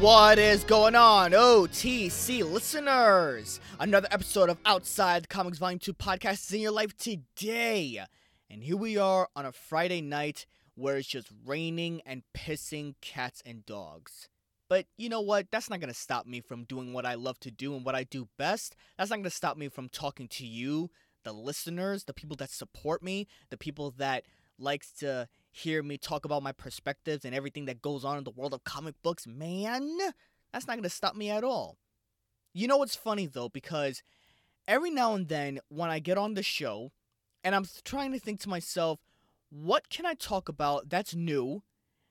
What is going on, OTC listeners? Another episode of Outside Comics Volume 2 podcast is in your life today. And here we are on a Friday night where it's just raining and pissing cats and dogs. But you know what? That's not going to stop me from doing what I love to do and what I do best. That's not going to stop me from talking to you, the listeners, the people that support me, the people that likes to hear me talk about my perspectives and everything that goes on in the world of comic books, man, that's not going to stop me at all. You know what's funny though, because every now and then when I get on the show and I'm trying to think to myself, what can I talk about that's new,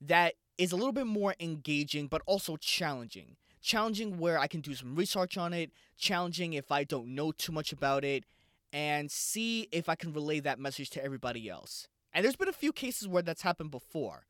that is a little bit more engaging, but also challenging? Challenging where I can do some research on it, challenging if I don't know too much about it, and see if I can relay that message to everybody else. And there's been a few cases where that's happened before.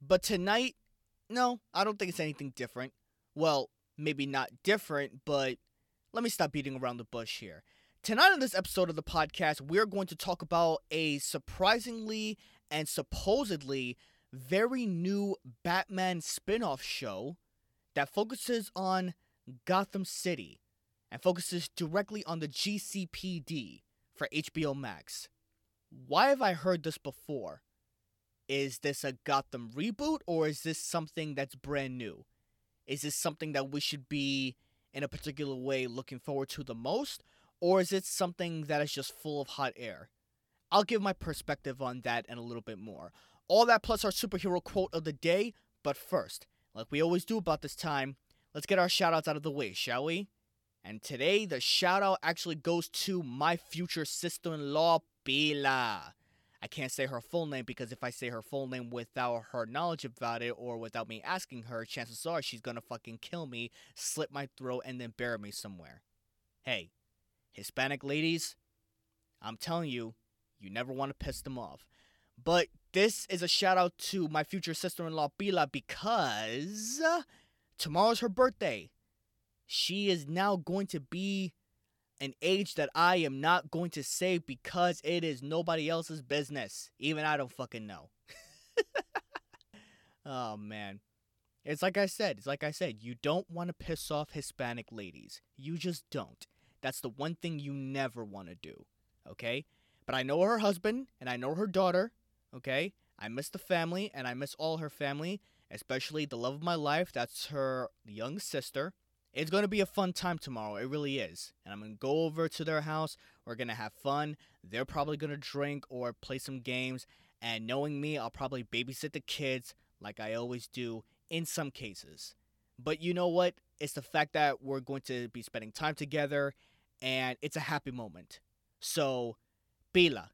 But tonight, no, I don't think it's anything different. Well, maybe not different, but let me stop beating around the bush here. Tonight, on this episode of the podcast, we're going to talk about a surprisingly and supposedly very new Batman spin off show that focuses on Gotham City and focuses directly on the GCPD for HBO Max why have I heard this before? Is this a Gotham reboot or is this something that's brand new? Is this something that we should be in a particular way looking forward to the most? Or is it something that is just full of hot air? I'll give my perspective on that and a little bit more. All that plus our superhero quote of the day. But first, like we always do about this time, let's get our shoutouts out of the way, shall we? And today, the shout out actually goes to my future sister in law, Bila. I can't say her full name because if I say her full name without her knowledge about it or without me asking her, chances are she's gonna fucking kill me, slit my throat, and then bury me somewhere. Hey, Hispanic ladies, I'm telling you, you never want to piss them off. But this is a shout out to my future sister in law, Bila, because tomorrow's her birthday. She is now going to be an age that I am not going to say because it is nobody else's business. Even I don't fucking know. oh man. It's like I said, it's like I said, you don't want to piss off Hispanic ladies. You just don't. That's the one thing you never want to do. Okay? But I know her husband and I know her daughter. Okay? I miss the family and I miss all her family, especially the love of my life. That's her young sister. It's going to be a fun time tomorrow. It really is. And I'm going to go over to their house. We're going to have fun. They're probably going to drink or play some games. And knowing me, I'll probably babysit the kids like I always do in some cases. But you know what? It's the fact that we're going to be spending time together and it's a happy moment. So, Bila,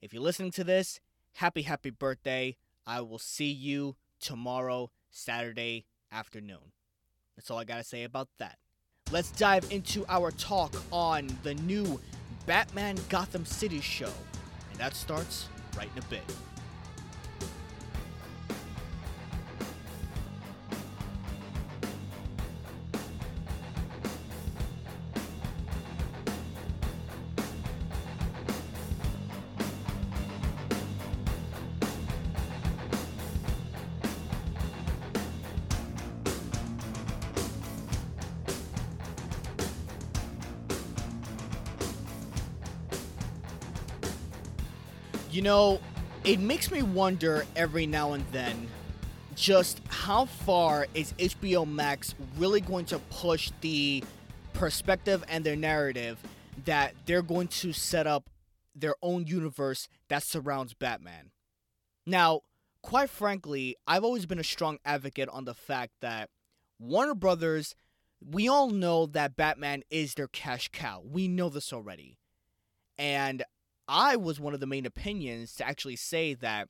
if you're listening to this, happy, happy birthday. I will see you tomorrow, Saturday afternoon. That's all I gotta say about that. Let's dive into our talk on the new Batman Gotham City show. And that starts right in a bit. You know, it makes me wonder every now and then just how far is HBO Max really going to push the perspective and their narrative that they're going to set up their own universe that surrounds Batman. Now, quite frankly, I've always been a strong advocate on the fact that Warner Brothers, we all know that Batman is their cash cow. We know this already. And I was one of the main opinions to actually say that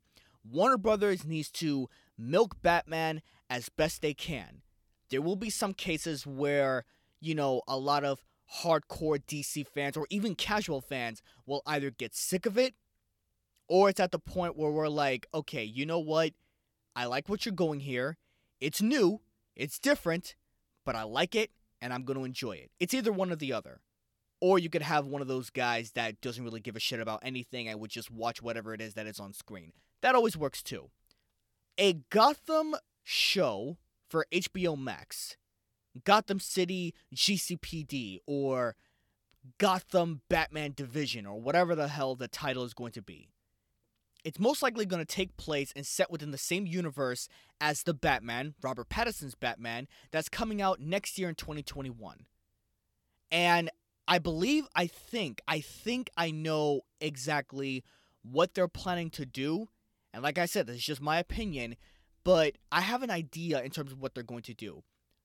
Warner Brothers needs to milk Batman as best they can. There will be some cases where, you know, a lot of hardcore DC fans or even casual fans will either get sick of it or it's at the point where we're like, okay, you know what? I like what you're going here. It's new, it's different, but I like it and I'm going to enjoy it. It's either one or the other. Or you could have one of those guys that doesn't really give a shit about anything and would just watch whatever it is that is on screen. That always works too. A Gotham show for HBO Max, Gotham City GCPD, or Gotham Batman Division, or whatever the hell the title is going to be. It's most likely going to take place and set within the same universe as the Batman, Robert Pattinson's Batman, that's coming out next year in 2021. And I believe, I think, I think I know exactly what they're planning to do. And like I said, this is just my opinion, but I have an idea in terms of what they're going to do.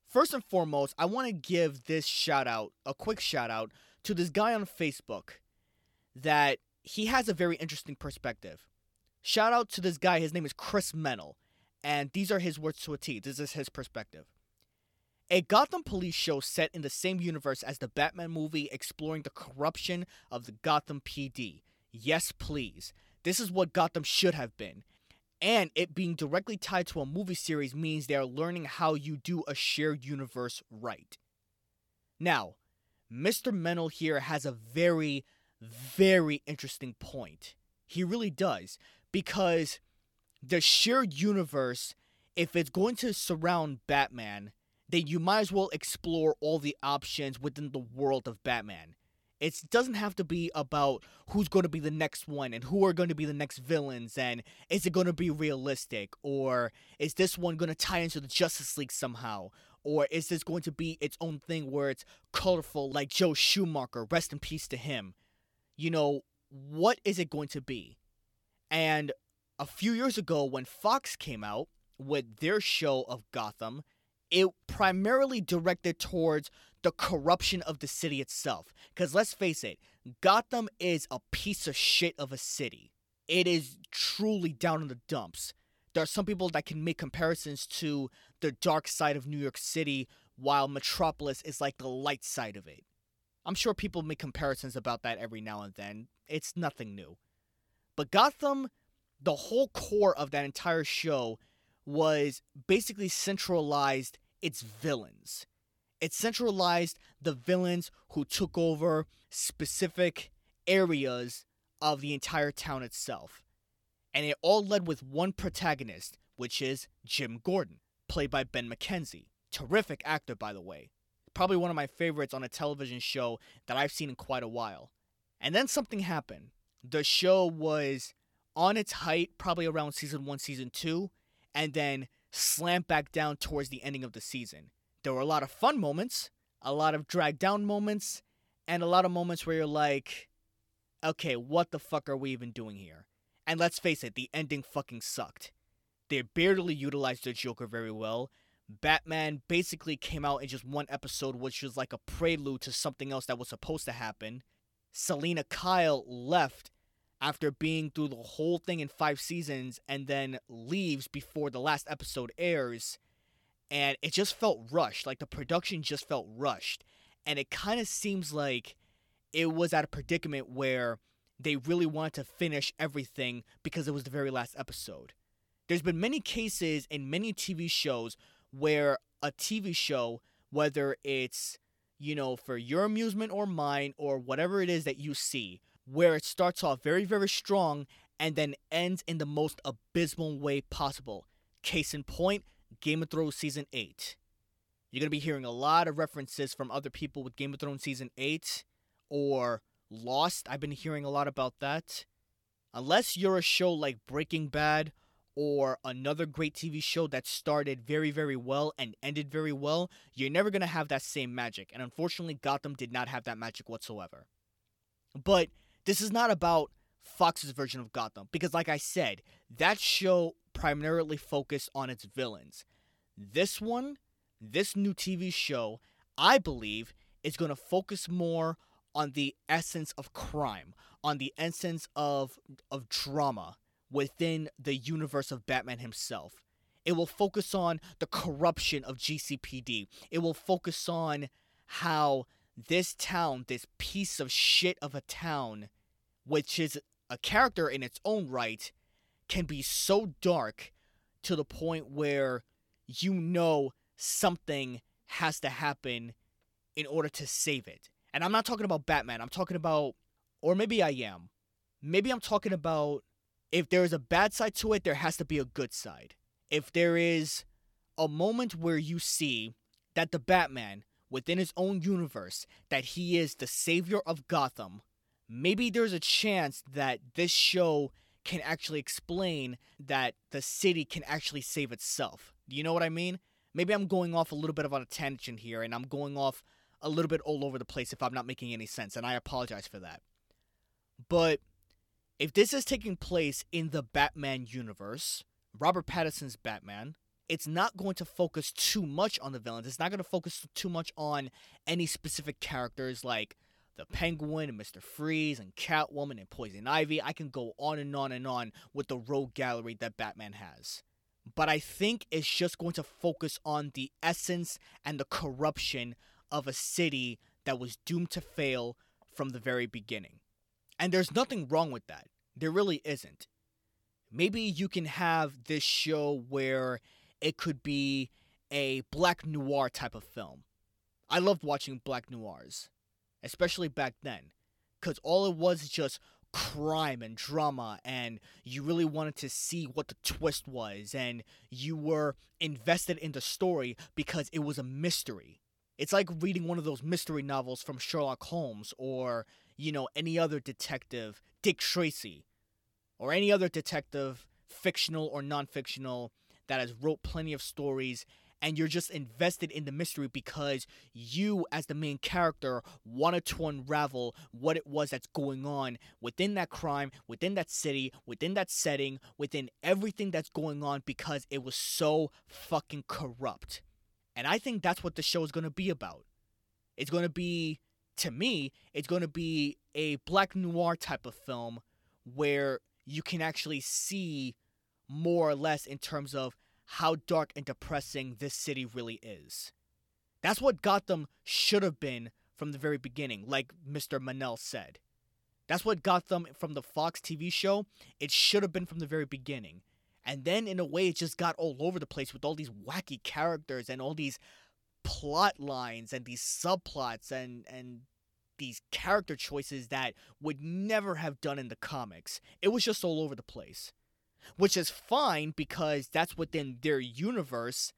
First and foremost, I want to give this shout out, a quick shout out, to this guy on Facebook that he has a very interesting perspective. Shout out to this guy. His name is Chris Mennel. And these are his words to a T. This is his perspective. A Gotham police show set in the same universe as the Batman movie exploring the corruption of the Gotham PD. Yes, please. This is what Gotham should have been. And it being directly tied to a movie series means they are learning how you do a shared universe right. Now, Mr. Mennel here has a very, very interesting point. He really does because the shared universe, if it's going to surround Batman, then you might as well explore all the options within the world of Batman. It doesn't have to be about who's going to be the next one and who are going to be the next villains and is it going to be realistic or is this one going to tie into the Justice League somehow or is this going to be its own thing where it's colorful like Joel Schumacher, rest in peace to him. You know, what is it going to be? And a few years ago, when Fox came out with their show of Gotham, it primarily directed towards the corruption of the city itself. Because let's face it, Gotham is a piece of shit of a city. It is truly down in the dumps. There are some people that can make comparisons to the dark side of New York City, while Metropolis is like the light side of it. I'm sure people make comparisons about that every now and then. It's nothing new. But Gotham, the whole core of that entire show was basically centralized its villains. It centralized the villains who took over specific areas of the entire town itself. And it all led with one protagonist, which is Jim Gordon, played by Ben McKenzie. Terrific actor, by the way. Probably one of my favorites on a television show that I've seen in quite a while. And then something happened the show was on its height probably around season one, season two, and then slammed back down towards the ending of the season. There were a lot of fun moments, a lot of dragged down moments, and a lot of moments where you're like, okay, what the fuck are we even doing here? And let's face it, the ending fucking sucked. They barely utilized the Joker very well. Batman basically came out in just one episode, which was like a prelude to something else that was supposed to happen. Selina Kyle left after being through the whole thing in five seasons and then leaves before the last episode airs. And it just felt rushed. Like the production just felt rushed. And it kind of seems like it was at a predicament where they really wanted to finish everything because it was the very last episode. There's been many cases in many TV shows where a TV show, whether it's you know, for your amusement or mine or whatever it is that you see, where it starts off very, very strong and then ends in the most abysmal way possible. Case in point, Game of Thrones Season 8. You're going to be hearing a lot of references from other people with Game of Thrones Season 8 or Lost. I've been hearing a lot about that. Unless you're a show like Breaking Bad or another great TV show that started very, very well and ended very well, you're never going to have that same magic. And unfortunately, Gotham did not have that magic whatsoever. But this is not about Fox's version of Gotham, because, like I said, that show primarily focused on its villains. This one, this new TV show, I believe, is going to focus more on the essence of crime, on the essence of, of drama within the universe of Batman himself. It will focus on the corruption of GCPD. It will focus on how this town, this piece of shit of a town, which is a character in its own right, can be so dark to the point where you know something has to happen in order to save it. And I'm not talking about Batman, I'm talking about, or maybe I am. Maybe I'm talking about if there is a bad side to it, there has to be a good side. If there is a moment where you see that the Batman, within his own universe, that he is the savior of Gotham, maybe there's a chance that this show can actually explain that the city can actually save itself. Do you know what I mean? Maybe I'm going off a little bit of on a tangent here and I'm going off a little bit all over the place if I'm not making any sense, and I apologize for that. But if this is taking place in the Batman universe, Robert Pattinson's Batman, it's not going to focus too much on the villains. It's not going to focus too much on any specific characters like the Penguin and Mr. Freeze and Catwoman and Poison Ivy. I can go on and on and on with the rogue gallery that Batman has. But I think it's just going to focus on the essence and the corruption of a city that was doomed to fail from the very beginning. And there's nothing wrong with that. There really isn't. Maybe you can have this show where it could be a black noir type of film. I loved watching black noirs, especially back then, because all it was just crime and drama, and you really wanted to see what the twist was, and you were invested in the story because it was a mystery. It's like reading one of those mystery novels from Sherlock Holmes or, you know, any other detective, Dick Tracy, or any other detective, fictional or non fictional, that has wrote plenty of stories and you're just invested in the mystery because you as the main character wanted to unravel what it was that's going on within that crime within that city within that setting within everything that's going on because it was so fucking corrupt. And i think that's what the show is going to be about. It's going to be to me it's going to be a black noir type of film where you can actually see more or less in terms of how dark and depressing this city really is. That's what Gotham should have been from the very beginning, like Mr. Manel said. That's what Gotham from the Fox TV show, it should have been from the very beginning. And then in a way it just got all over the place with all these wacky characters and all these plot lines and these subplots and and these character choices that would never have done in the comics. It was just all over the place. Which is fine because that's within their universe,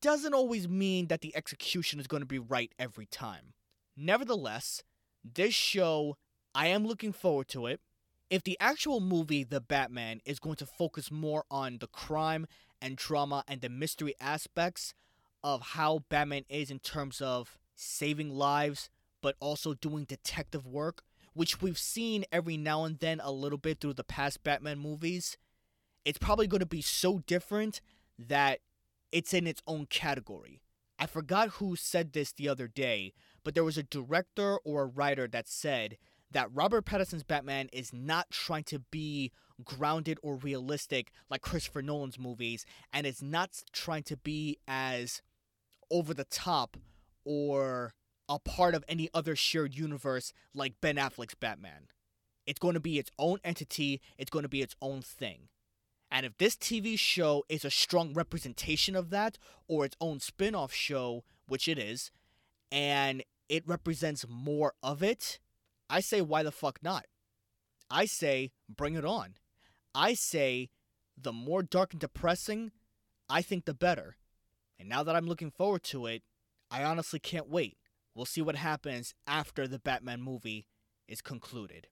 doesn't always mean that the execution is going to be right every time. Nevertheless, this show, I am looking forward to it. If the actual movie, The Batman, is going to focus more on the crime and drama and the mystery aspects of how Batman is in terms of saving lives, but also doing detective work, which we've seen every now and then a little bit through the past Batman movies, it's probably going to be so different that it's in its own category. I forgot who said this the other day, but there was a director or a writer that said that Robert Pattinson's Batman is not trying to be grounded or realistic like Christopher Nolan's movies, and it's not trying to be as over the top or a part of any other shared universe like Ben Affleck's Batman. It's going to be its own entity, it's going to be its own thing. And if this TV show is a strong representation of that, or its own spin off show, which it is, and it represents more of it, I say, why the fuck not? I say, bring it on. I say, the more dark and depressing, I think the better. And now that I'm looking forward to it, I honestly can't wait. We'll see what happens after the Batman movie is concluded.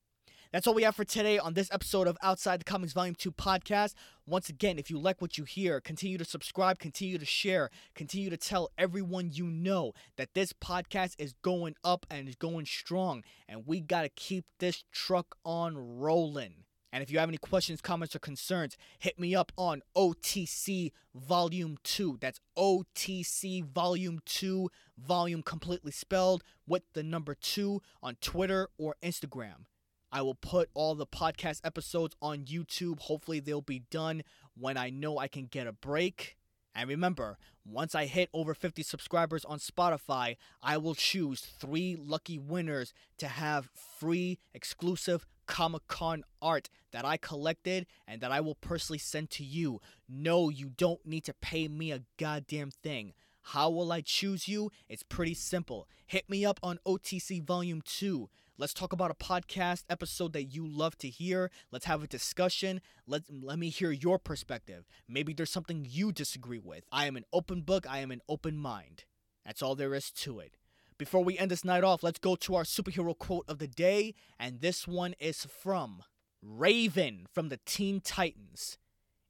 That's all we have for today on this episode of Outside the Comics Volume 2 podcast. Once again, if you like what you hear, continue to subscribe, continue to share, continue to tell everyone you know that this podcast is going up and is going strong. And we got to keep this truck on rolling. And if you have any questions, comments, or concerns, hit me up on OTC Volume 2. That's OTC Volume 2, volume completely spelled with the number 2 on Twitter or Instagram. I will put all the podcast episodes on YouTube. Hopefully, they'll be done when I know I can get a break. And remember, once I hit over 50 subscribers on Spotify, I will choose three lucky winners to have free exclusive Comic Con art that I collected and that I will personally send to you. No, you don't need to pay me a goddamn thing. How will I choose you? It's pretty simple. Hit me up on OTC Volume 2. Let's talk about a podcast episode that you love to hear. Let's have a discussion. Let, let me hear your perspective. Maybe there's something you disagree with. I am an open book, I am an open mind. That's all there is to it. Before we end this night off, let's go to our superhero quote of the day, and this one is from Raven from the Teen Titans.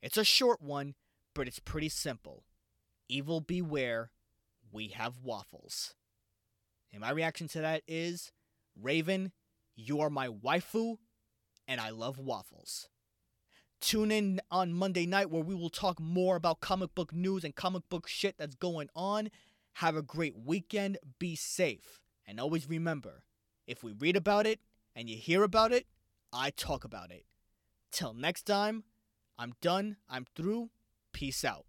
It's a short one, but it's pretty simple. Evil beware, we have waffles. And my reaction to that is Raven, you are my waifu, and I love waffles. Tune in on Monday night where we will talk more about comic book news and comic book shit that's going on. Have a great weekend. Be safe. And always remember if we read about it and you hear about it, I talk about it. Till next time, I'm done. I'm through. Peace out.